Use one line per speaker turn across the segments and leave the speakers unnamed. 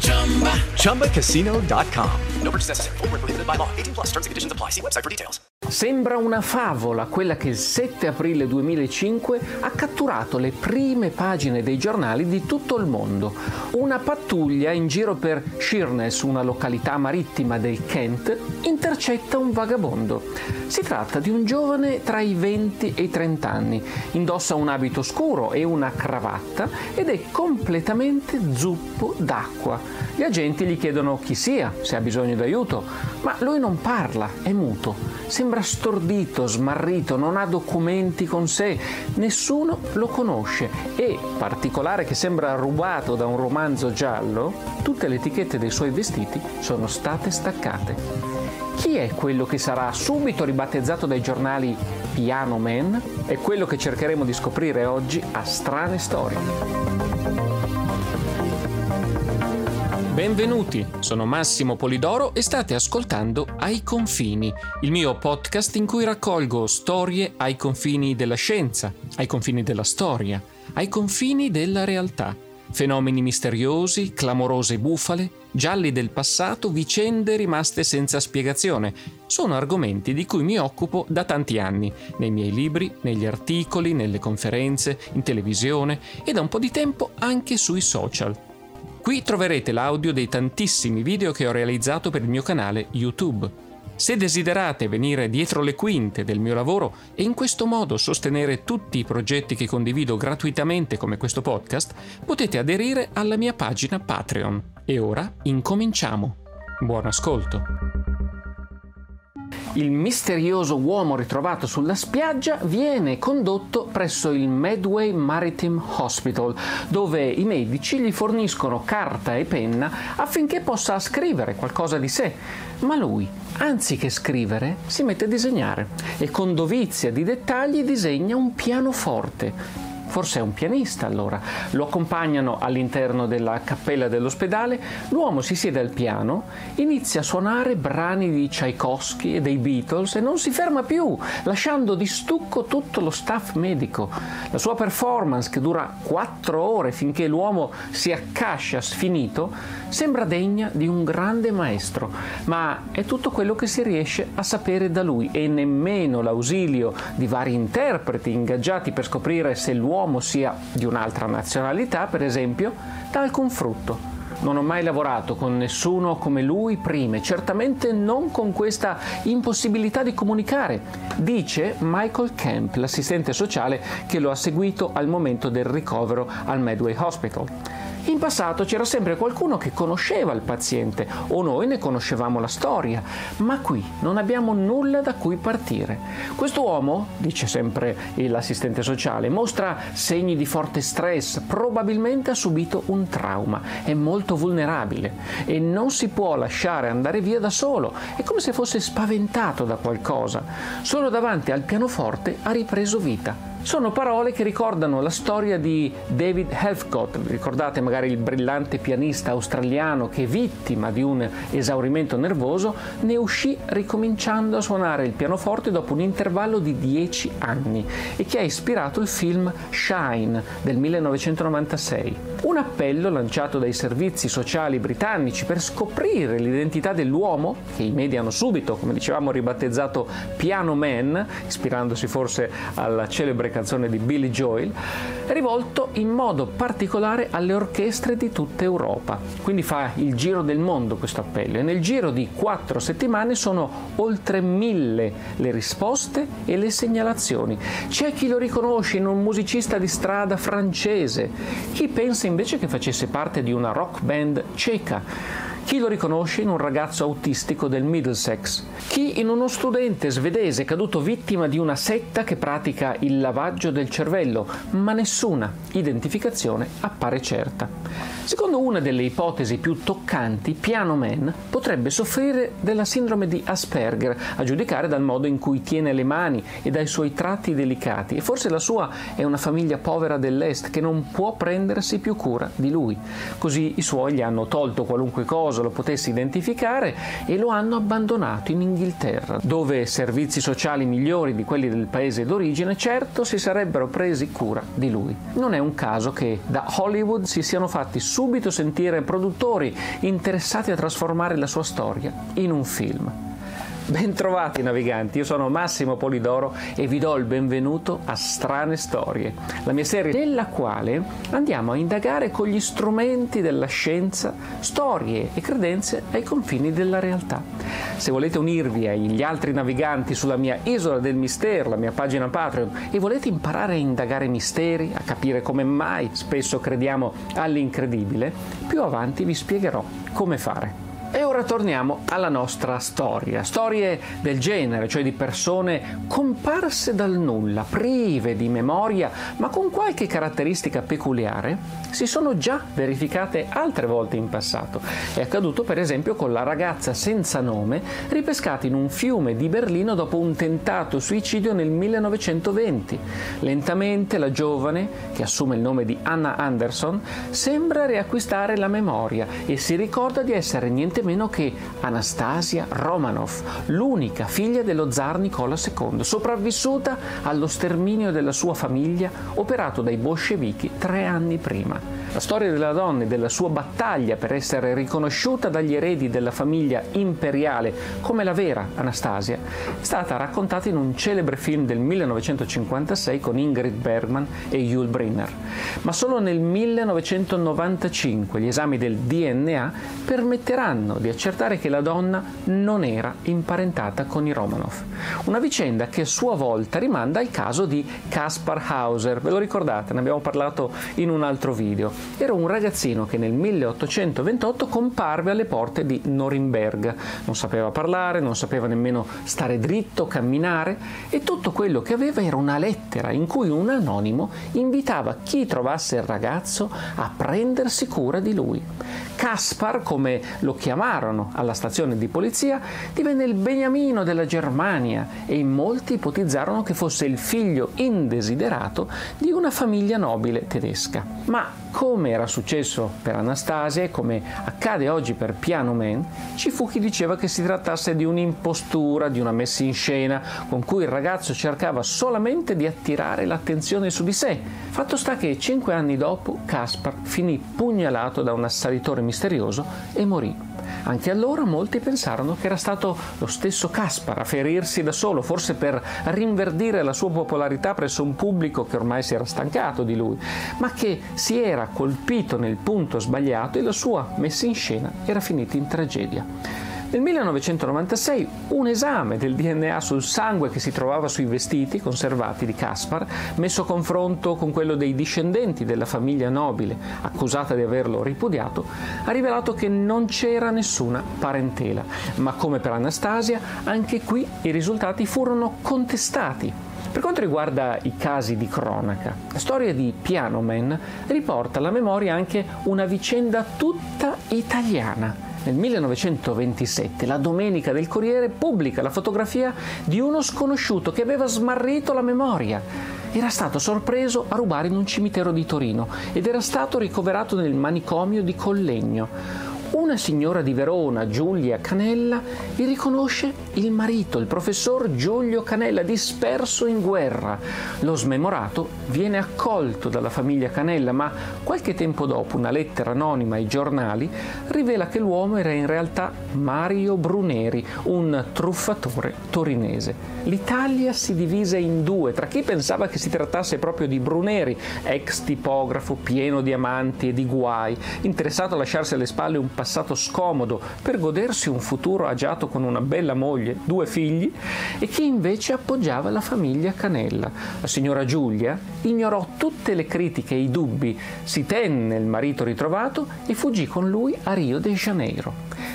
ChumbaCasino.com. No purchase necessary. Full prohibited by law. 18 plus terms and conditions apply. See website for details.
Sembra una favola quella che il 7 aprile 2005 ha catturato le prime pagine dei giornali di tutto il mondo. Una pattuglia in giro per Sheerness, una località marittima del Kent, intercetta un vagabondo. Si tratta di un giovane tra i 20 e i 30 anni, indossa un abito scuro e una cravatta ed è completamente zuppo d'acqua. Gli agenti gli chiedono chi sia, se ha bisogno d'aiuto, ma lui non parla, è muto. Sembra stordito, smarrito, non ha documenti con sé, nessuno lo conosce e, particolare che sembra rubato da un romanzo giallo, tutte le etichette dei suoi vestiti sono state staccate. Chi è quello che sarà subito ribattezzato dai giornali Piano Man? È quello che cercheremo di scoprire oggi a Strane Storie. Benvenuti, sono Massimo Polidoro e state ascoltando Ai confini, il mio podcast in cui raccolgo storie ai confini della scienza, ai confini della storia, ai confini della realtà. Fenomeni misteriosi, clamorose bufale, gialli del passato, vicende rimaste senza spiegazione. Sono argomenti di cui mi occupo da tanti anni, nei miei libri, negli articoli, nelle conferenze, in televisione e da un po' di tempo anche sui social. Qui troverete l'audio dei tantissimi video che ho realizzato per il mio canale YouTube. Se desiderate venire dietro le quinte del mio lavoro e in questo modo sostenere tutti i progetti che condivido gratuitamente come questo podcast, potete aderire alla mia pagina Patreon. E ora incominciamo. Buon ascolto il misterioso uomo ritrovato sulla spiaggia viene condotto presso il Medway Maritime Hospital, dove i medici gli forniscono carta e penna affinché possa scrivere qualcosa di sé. Ma lui, anziché scrivere, si mette a disegnare e con dovizia di dettagli disegna un pianoforte Forse è un pianista allora. Lo accompagnano all'interno della cappella dell'ospedale, l'uomo si siede al piano, inizia a suonare brani di Tchaikovsky e dei Beatles e non si ferma più, lasciando di stucco tutto lo staff medico. La sua performance, che dura quattro ore finché l'uomo si accascia sfinito, sembra degna di un grande maestro, ma è tutto quello che si riesce a sapere da lui e nemmeno l'ausilio di vari interpreti ingaggiati per scoprire se l'uomo uomo sia di un'altra nazionalità, per esempio, dà alcun frutto. Non ho mai lavorato con nessuno come lui prima e certamente non con questa impossibilità di comunicare, dice Michael Kemp, l'assistente sociale che lo ha seguito al momento del ricovero al Medway Hospital. In passato c'era sempre qualcuno che conosceva il paziente o noi ne conoscevamo la storia, ma qui non abbiamo nulla da cui partire. Questo uomo, dice sempre l'assistente sociale, mostra segni di forte stress, probabilmente ha subito un trauma, è molto vulnerabile e non si può lasciare andare via da solo, è come se fosse spaventato da qualcosa. Solo davanti al pianoforte ha ripreso vita. Sono parole che ricordano la storia di David Helfgott, ricordate magari il brillante pianista australiano che vittima di un esaurimento nervoso ne uscì ricominciando a suonare il pianoforte dopo un intervallo di dieci anni e che ha ispirato il film Shine del 1996. Un appello lanciato dai servizi sociali britannici per scoprire l'identità dell'uomo, che i media hanno subito, come dicevamo, ribattezzato Piano Man, ispirandosi forse alla celebre canzone di Billy Joel, rivolto in modo particolare alle orchestre di tutta Europa. Quindi fa il giro del mondo questo appello e nel giro di quattro settimane sono oltre mille le risposte e le segnalazioni. C'è chi lo riconosce in un musicista di strada francese, chi pensa invece che facesse parte di una rock band ceca chi lo riconosce in un ragazzo autistico del Middlesex, chi in uno studente svedese caduto vittima di una setta che pratica il lavaggio del cervello, ma nessuna identificazione appare certa. Secondo una delle ipotesi più toccanti, Piano Man potrebbe soffrire della sindrome di Asperger, a giudicare dal modo in cui tiene le mani e dai suoi tratti delicati. E forse la sua è una famiglia povera dell'Est che non può prendersi più cura di lui. Così i suoi gli hanno tolto qualunque cosa lo potesse identificare e lo hanno abbandonato in Inghilterra, dove servizi sociali migliori di quelli del paese d'origine certo si sarebbero presi cura di lui. Non è un caso che da Hollywood si siano fatti subito sentire produttori interessati a trasformare la sua storia in un film. Bentrovati naviganti, io sono Massimo Polidoro e vi do il benvenuto a Strane Storie, la mia serie nella quale andiamo a indagare con gli strumenti della scienza storie e credenze ai confini della realtà. Se volete unirvi agli altri naviganti sulla mia Isola del Mistero, la mia pagina Patreon, e volete imparare a indagare misteri, a capire come mai spesso crediamo all'incredibile, più avanti vi spiegherò come fare. E ora torniamo alla nostra storia, storie del genere, cioè di persone comparse dal nulla, prive di memoria, ma con qualche caratteristica peculiare, si sono già verificate altre volte in passato. È accaduto per esempio con la ragazza senza nome ripescata in un fiume di Berlino dopo un tentato suicidio nel 1920. Lentamente la giovane, che assume il nome di Anna Anderson, sembra riacquistare la memoria e si ricorda di essere niente niente meno che Anastasia Romanov, l'unica figlia dello zar Nicola II, sopravvissuta allo sterminio della sua famiglia operato dai bolscevichi tre anni prima. La storia della donna e della sua battaglia per essere riconosciuta dagli eredi della famiglia imperiale come la vera Anastasia è stata raccontata in un celebre film del 1956 con Ingrid Bergman e Yul Brynner. Ma solo nel 1995 gli esami del DNA permetteranno di accertare che la donna non era imparentata con i Romanov. Una vicenda che a sua volta rimanda al caso di Kaspar Hauser, ve lo ricordate, ne abbiamo parlato in un altro video era un ragazzino che nel 1828 comparve alle porte di Norimberga. Non sapeva parlare, non sapeva nemmeno stare dritto, camminare e tutto quello che aveva era una lettera in cui un anonimo invitava chi trovasse il ragazzo a prendersi cura di lui. Kaspar, come lo chiamarono alla stazione di polizia, divenne il beniamino della Germania e in molti ipotizzarono che fosse il figlio indesiderato di una famiglia nobile tedesca. Ma come era successo per Anastasia e come accade oggi per Piano Man, ci fu chi diceva che si trattasse di un'impostura, di una messa in scena con cui il ragazzo cercava solamente di attirare l'attenzione su di sé. Fatto sta che cinque anni dopo Caspar finì pugnalato da un assalitore misterioso e morì. Anche allora molti pensarono che era stato lo stesso Caspar a ferirsi da solo, forse per rinverdire la sua popolarità presso un pubblico che ormai si era stancato di lui, ma che si era colpito nel punto sbagliato e la sua messa in scena era finita in tragedia. Nel 1996 un esame del DNA sul sangue che si trovava sui vestiti conservati di Caspar, messo a confronto con quello dei discendenti della famiglia nobile accusata di averlo ripudiato, ha rivelato che non c'era nessuna parentela, ma come per Anastasia, anche qui i risultati furono contestati per quanto riguarda i casi di cronaca, la storia di Piano Man riporta alla memoria anche una vicenda tutta italiana nel 1927 la Domenica del Corriere pubblica la fotografia di uno sconosciuto che aveva smarrito la memoria. Era stato sorpreso a rubare in un cimitero di Torino ed era stato ricoverato nel manicomio di Collegno. Una signora di Verona, Giulia Canella, vi riconosce il marito, il professor Giulio Canella, disperso in guerra. Lo smemorato viene accolto dalla famiglia Canella, ma qualche tempo dopo una lettera anonima ai giornali rivela che l'uomo era in realtà Mario Bruneri, un truffatore torinese. L'Italia si divise in due, tra chi pensava che si trattasse proprio di Bruneri, ex tipografo pieno di amanti e di guai, interessato a lasciarsi alle spalle un passato scomodo per godersi un futuro agiato con una bella moglie, due figli, e chi invece appoggiava la famiglia Canella. La signora Giulia ignorò tutte le critiche e i dubbi, si tenne il marito ritrovato e fuggì con lui a Rio de Janeiro.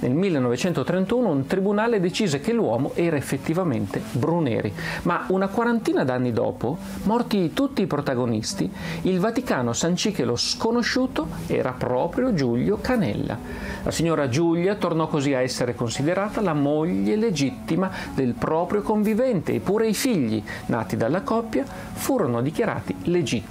Nel 1931 un tribunale decise che l'uomo era effettivamente Bruneri, ma una quarantina d'anni dopo, morti tutti i protagonisti, il Vaticano sancì che lo sconosciuto era proprio Giulio Canella. La signora Giulia tornò così a essere considerata la moglie legittima del proprio convivente, eppure i figli nati dalla coppia furono dichiarati legittimi.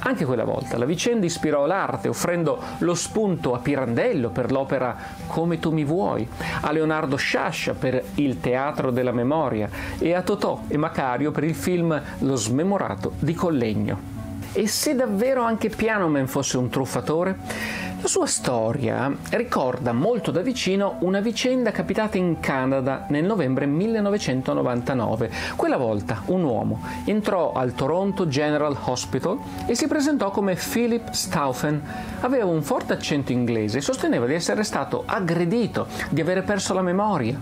Anche quella volta la vicenda ispirò l'arte, offrendo lo spunto a Pirandello per l'opera Come tu mi vuoi, a Leonardo Sciascia per Il teatro della memoria e a Totò e Macario per il film Lo smemorato di Collegno. E se davvero anche Pianoman fosse un truffatore? La sua storia ricorda molto da vicino una vicenda capitata in Canada nel novembre 1999. Quella volta un uomo entrò al Toronto General Hospital e si presentò come Philip Stauffen. Aveva un forte accento inglese e sosteneva di essere stato aggredito, di avere perso la memoria.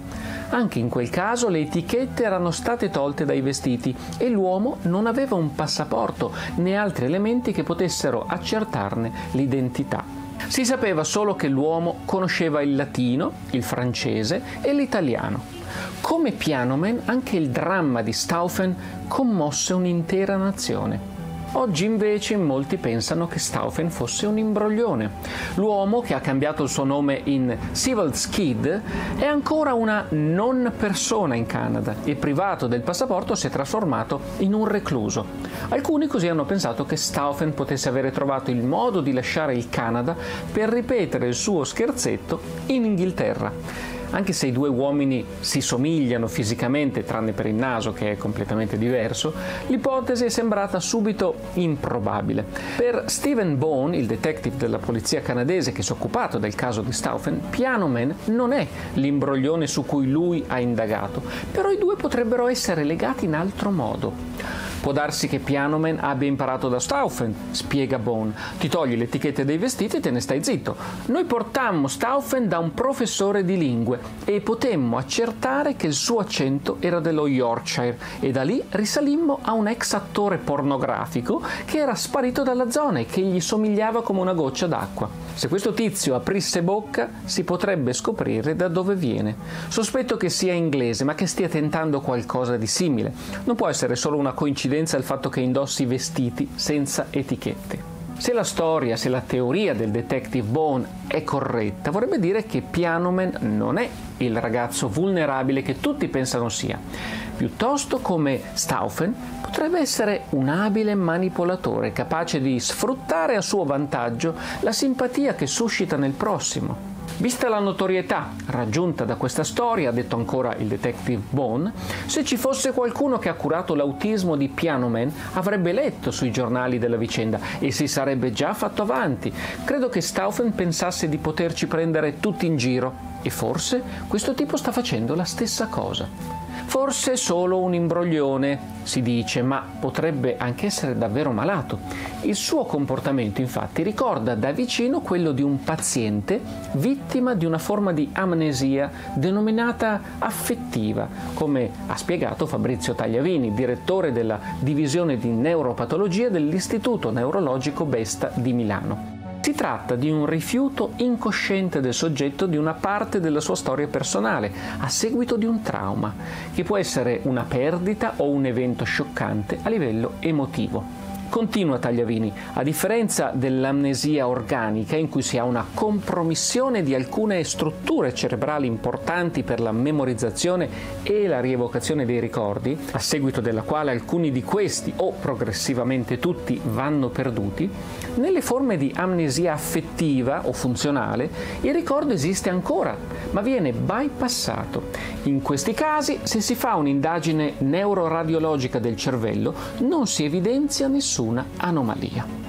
Anche in quel caso le etichette erano state tolte dai vestiti e l'uomo non aveva un passaporto né altri elementi che potessero accertarne l'identità. Si sapeva solo che l'uomo conosceva il latino, il francese e l'italiano. Come Pianoman, anche il dramma di Stauffen commosse un'intera nazione. Oggi invece molti pensano che Stauffen fosse un imbroglione. L'uomo che ha cambiato il suo nome in Civil Skid è ancora una non persona in Canada e privato del passaporto si è trasformato in un recluso. Alcuni così hanno pensato che Stauffen potesse avere trovato il modo di lasciare il Canada per ripetere il suo scherzetto in Inghilterra anche se i due uomini si somigliano fisicamente, tranne per il naso che è completamente diverso, l'ipotesi è sembrata subito improbabile. Per Stephen Bone, il detective della polizia canadese che si è occupato del caso di Stauffen, Piano Man non è l'imbroglione su cui lui ha indagato, però i due potrebbero essere legati in altro modo. Può darsi che Pianoman abbia imparato da Stauffen, spiega Bone. Ti togli le etichette dei vestiti e te ne stai zitto. Noi portammo Stauffen da un professore di lingue e potemmo accertare che il suo accento era dello Yorkshire e da lì risalimmo a un ex attore pornografico che era sparito dalla zona e che gli somigliava come una goccia d'acqua. Se questo tizio aprisse bocca si potrebbe scoprire da dove viene. Sospetto che sia inglese ma che stia tentando qualcosa di simile. Non può essere solo una coincidenza il fatto che indossi vestiti senza etichette. Se la storia, se la teoria del detective Bone è corretta, vorrebbe dire che Pianoman non è il ragazzo vulnerabile che tutti pensano sia. Piuttosto, come Stauffen, potrebbe essere un abile manipolatore capace di sfruttare a suo vantaggio la simpatia che suscita nel prossimo Vista la notorietà raggiunta da questa storia, ha detto ancora il detective Bone, se ci fosse qualcuno che ha curato l'autismo di Piano Man avrebbe letto sui giornali della vicenda e si sarebbe già fatto avanti. Credo che Stauffen pensasse di poterci prendere tutti in giro e forse questo tipo sta facendo la stessa cosa. Forse solo un imbroglione, si dice, ma potrebbe anche essere davvero malato. Il suo comportamento infatti ricorda da vicino quello di un paziente vittima di una forma di amnesia denominata affettiva, come ha spiegato Fabrizio Tagliavini, direttore della divisione di neuropatologia dell'Istituto Neurologico Besta di Milano. Si tratta di un rifiuto incosciente del soggetto di una parte della sua storia personale a seguito di un trauma, che può essere una perdita o un evento scioccante a livello emotivo. Continua Tagliavini, a differenza dell'amnesia organica in cui si ha una compromissione di alcune strutture cerebrali importanti per la memorizzazione e la rievocazione dei ricordi, a seguito della quale alcuni di questi o progressivamente tutti vanno perduti, nelle forme di amnesia affettiva o funzionale il ricordo esiste ancora, ma viene bypassato. In questi casi, se si fa un'indagine neuroradiologica del cervello, non si evidenzia nessun nessuna anomalia.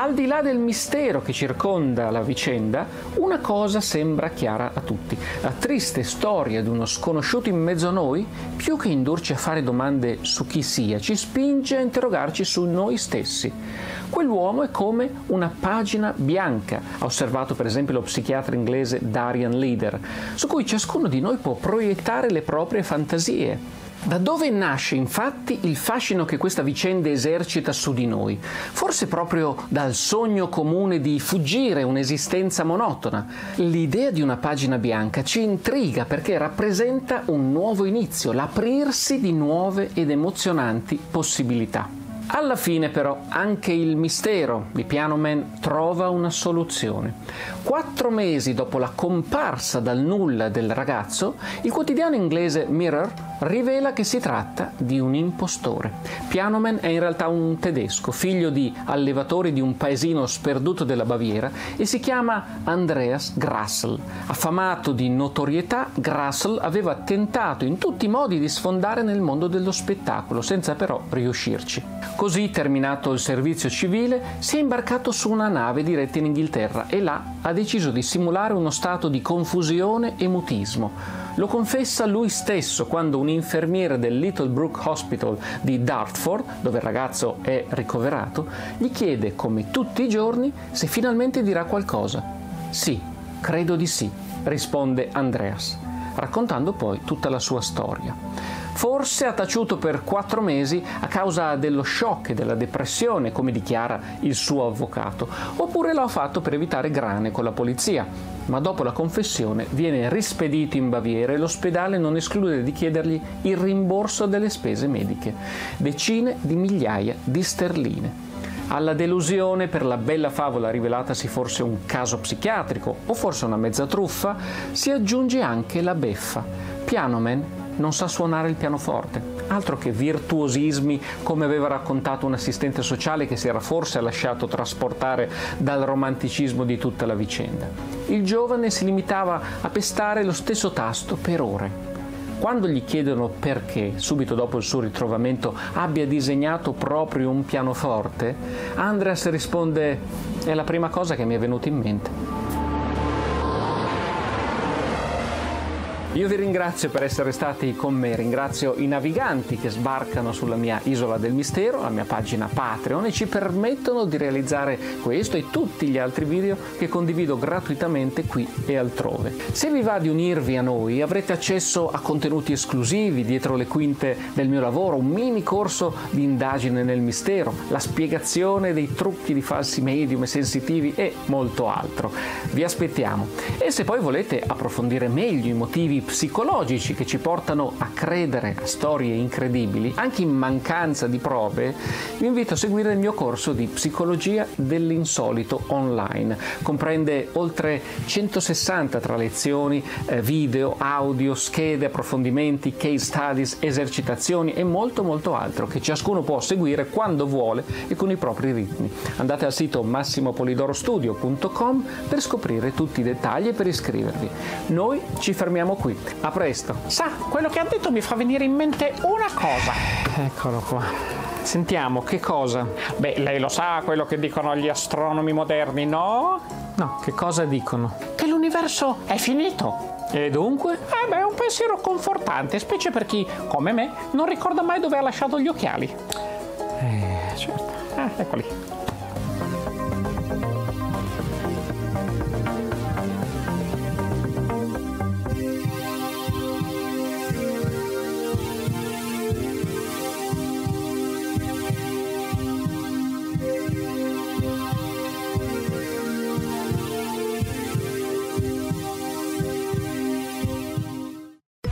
Al di là del mistero che circonda la vicenda, una cosa sembra chiara a tutti. La triste storia di uno sconosciuto in mezzo a noi, più che indurci a fare domande su chi sia, ci spinge a interrogarci su noi stessi. Quell'uomo è come una pagina bianca, ha osservato per esempio lo psichiatra inglese Darian Leader, su cui ciascuno di noi può proiettare le proprie fantasie Da dove nasce infatti il fascino che questa vicenda esercita su di noi? Forse proprio dal sogno comune di fuggire un'esistenza monotona. L'idea di una pagina bianca ci intriga perché rappresenta un nuovo inizio, l'aprirsi di nuove ed emozionanti possibilità. Alla fine però anche il mistero di Piano Man trova una soluzione. Quattro mesi dopo la comparsa dal nulla del ragazzo, il quotidiano inglese Mirror rivela che si tratta di un impostore. Piano Man è in realtà un tedesco, figlio di allevatori di un paesino sperduto della Baviera e si chiama Andreas Grassel. Affamato di notorietà, Grassel aveva tentato in tutti i modi di sfondare nel mondo dello spettacolo, senza però riuscirci. Così, terminato il servizio civile, si è imbarcato su una nave diretta in Inghilterra e là ha deciso di simulare uno stato di confusione e mutismo. Lo confessa lui stesso quando un infermiere del Little Brook Hospital di Dartford, dove il ragazzo è ricoverato, gli chiede, come tutti i giorni, se finalmente dirà qualcosa. Sì, credo di sì, risponde Andreas, raccontando poi tutta la sua storia. Forse ha taciuto per quattro mesi a causa dello shock e della depressione, come dichiara il suo avvocato, oppure lo ha fatto per evitare grane con la polizia. Ma dopo la confessione viene rispedito in Baviera e l'ospedale non esclude di chiedergli il rimborso delle spese mediche, decine di migliaia di sterline. Alla delusione per la bella favola rivelatasi forse un caso psichiatrico o forse una mezza truffa, si aggiunge anche la beffa. Pianoman non sa suonare il pianoforte, altro che virtuosismi come aveva raccontato un assistente sociale che si era forse lasciato trasportare dal romanticismo di tutta la vicenda. Il giovane si limitava a pestare lo stesso tasto per ore. Quando gli chiedono perché, subito dopo il suo ritrovamento, abbia disegnato proprio un pianoforte, Andreas risponde: È la prima cosa che mi è venuta in mente. Io vi ringrazio per essere stati con me, ringrazio i naviganti che sbarcano sulla mia isola del mistero, la mia pagina Patreon e ci permettono di realizzare questo e tutti gli altri video che condivido gratuitamente qui e altrove. Se vi va di unirvi a noi avrete accesso a contenuti esclusivi dietro le quinte del mio lavoro, un mini corso di indagine nel mistero, la spiegazione dei trucchi di falsi medium e sensitivi e molto altro. Vi aspettiamo. E se poi volete approfondire meglio i motivi psicologici che ci portano a credere a storie incredibili, anche in mancanza di prove, vi invito a seguire il mio corso di psicologia dell'insolito online. Comprende oltre 160 tra lezioni, eh, video, audio, schede, approfondimenti, case studies, esercitazioni e molto molto altro che ciascuno può seguire quando vuole e con i propri ritmi. Andate al sito massimopolidorostudio.com per scoprire tutti i dettagli e per iscrivervi. Noi ci fermiamo qui. A presto.
Sa, quello che ha detto mi fa venire in mente una cosa.
Eccolo qua. Sentiamo, che cosa?
Beh, lei lo sa quello che dicono gli astronomi moderni, no?
No, che cosa dicono?
Che l'universo è finito.
E dunque?
Eh beh, è un pensiero confortante, specie per chi, come me, non ricorda mai dove ha lasciato gli occhiali.
Eh, certo.
Eh, eccoli.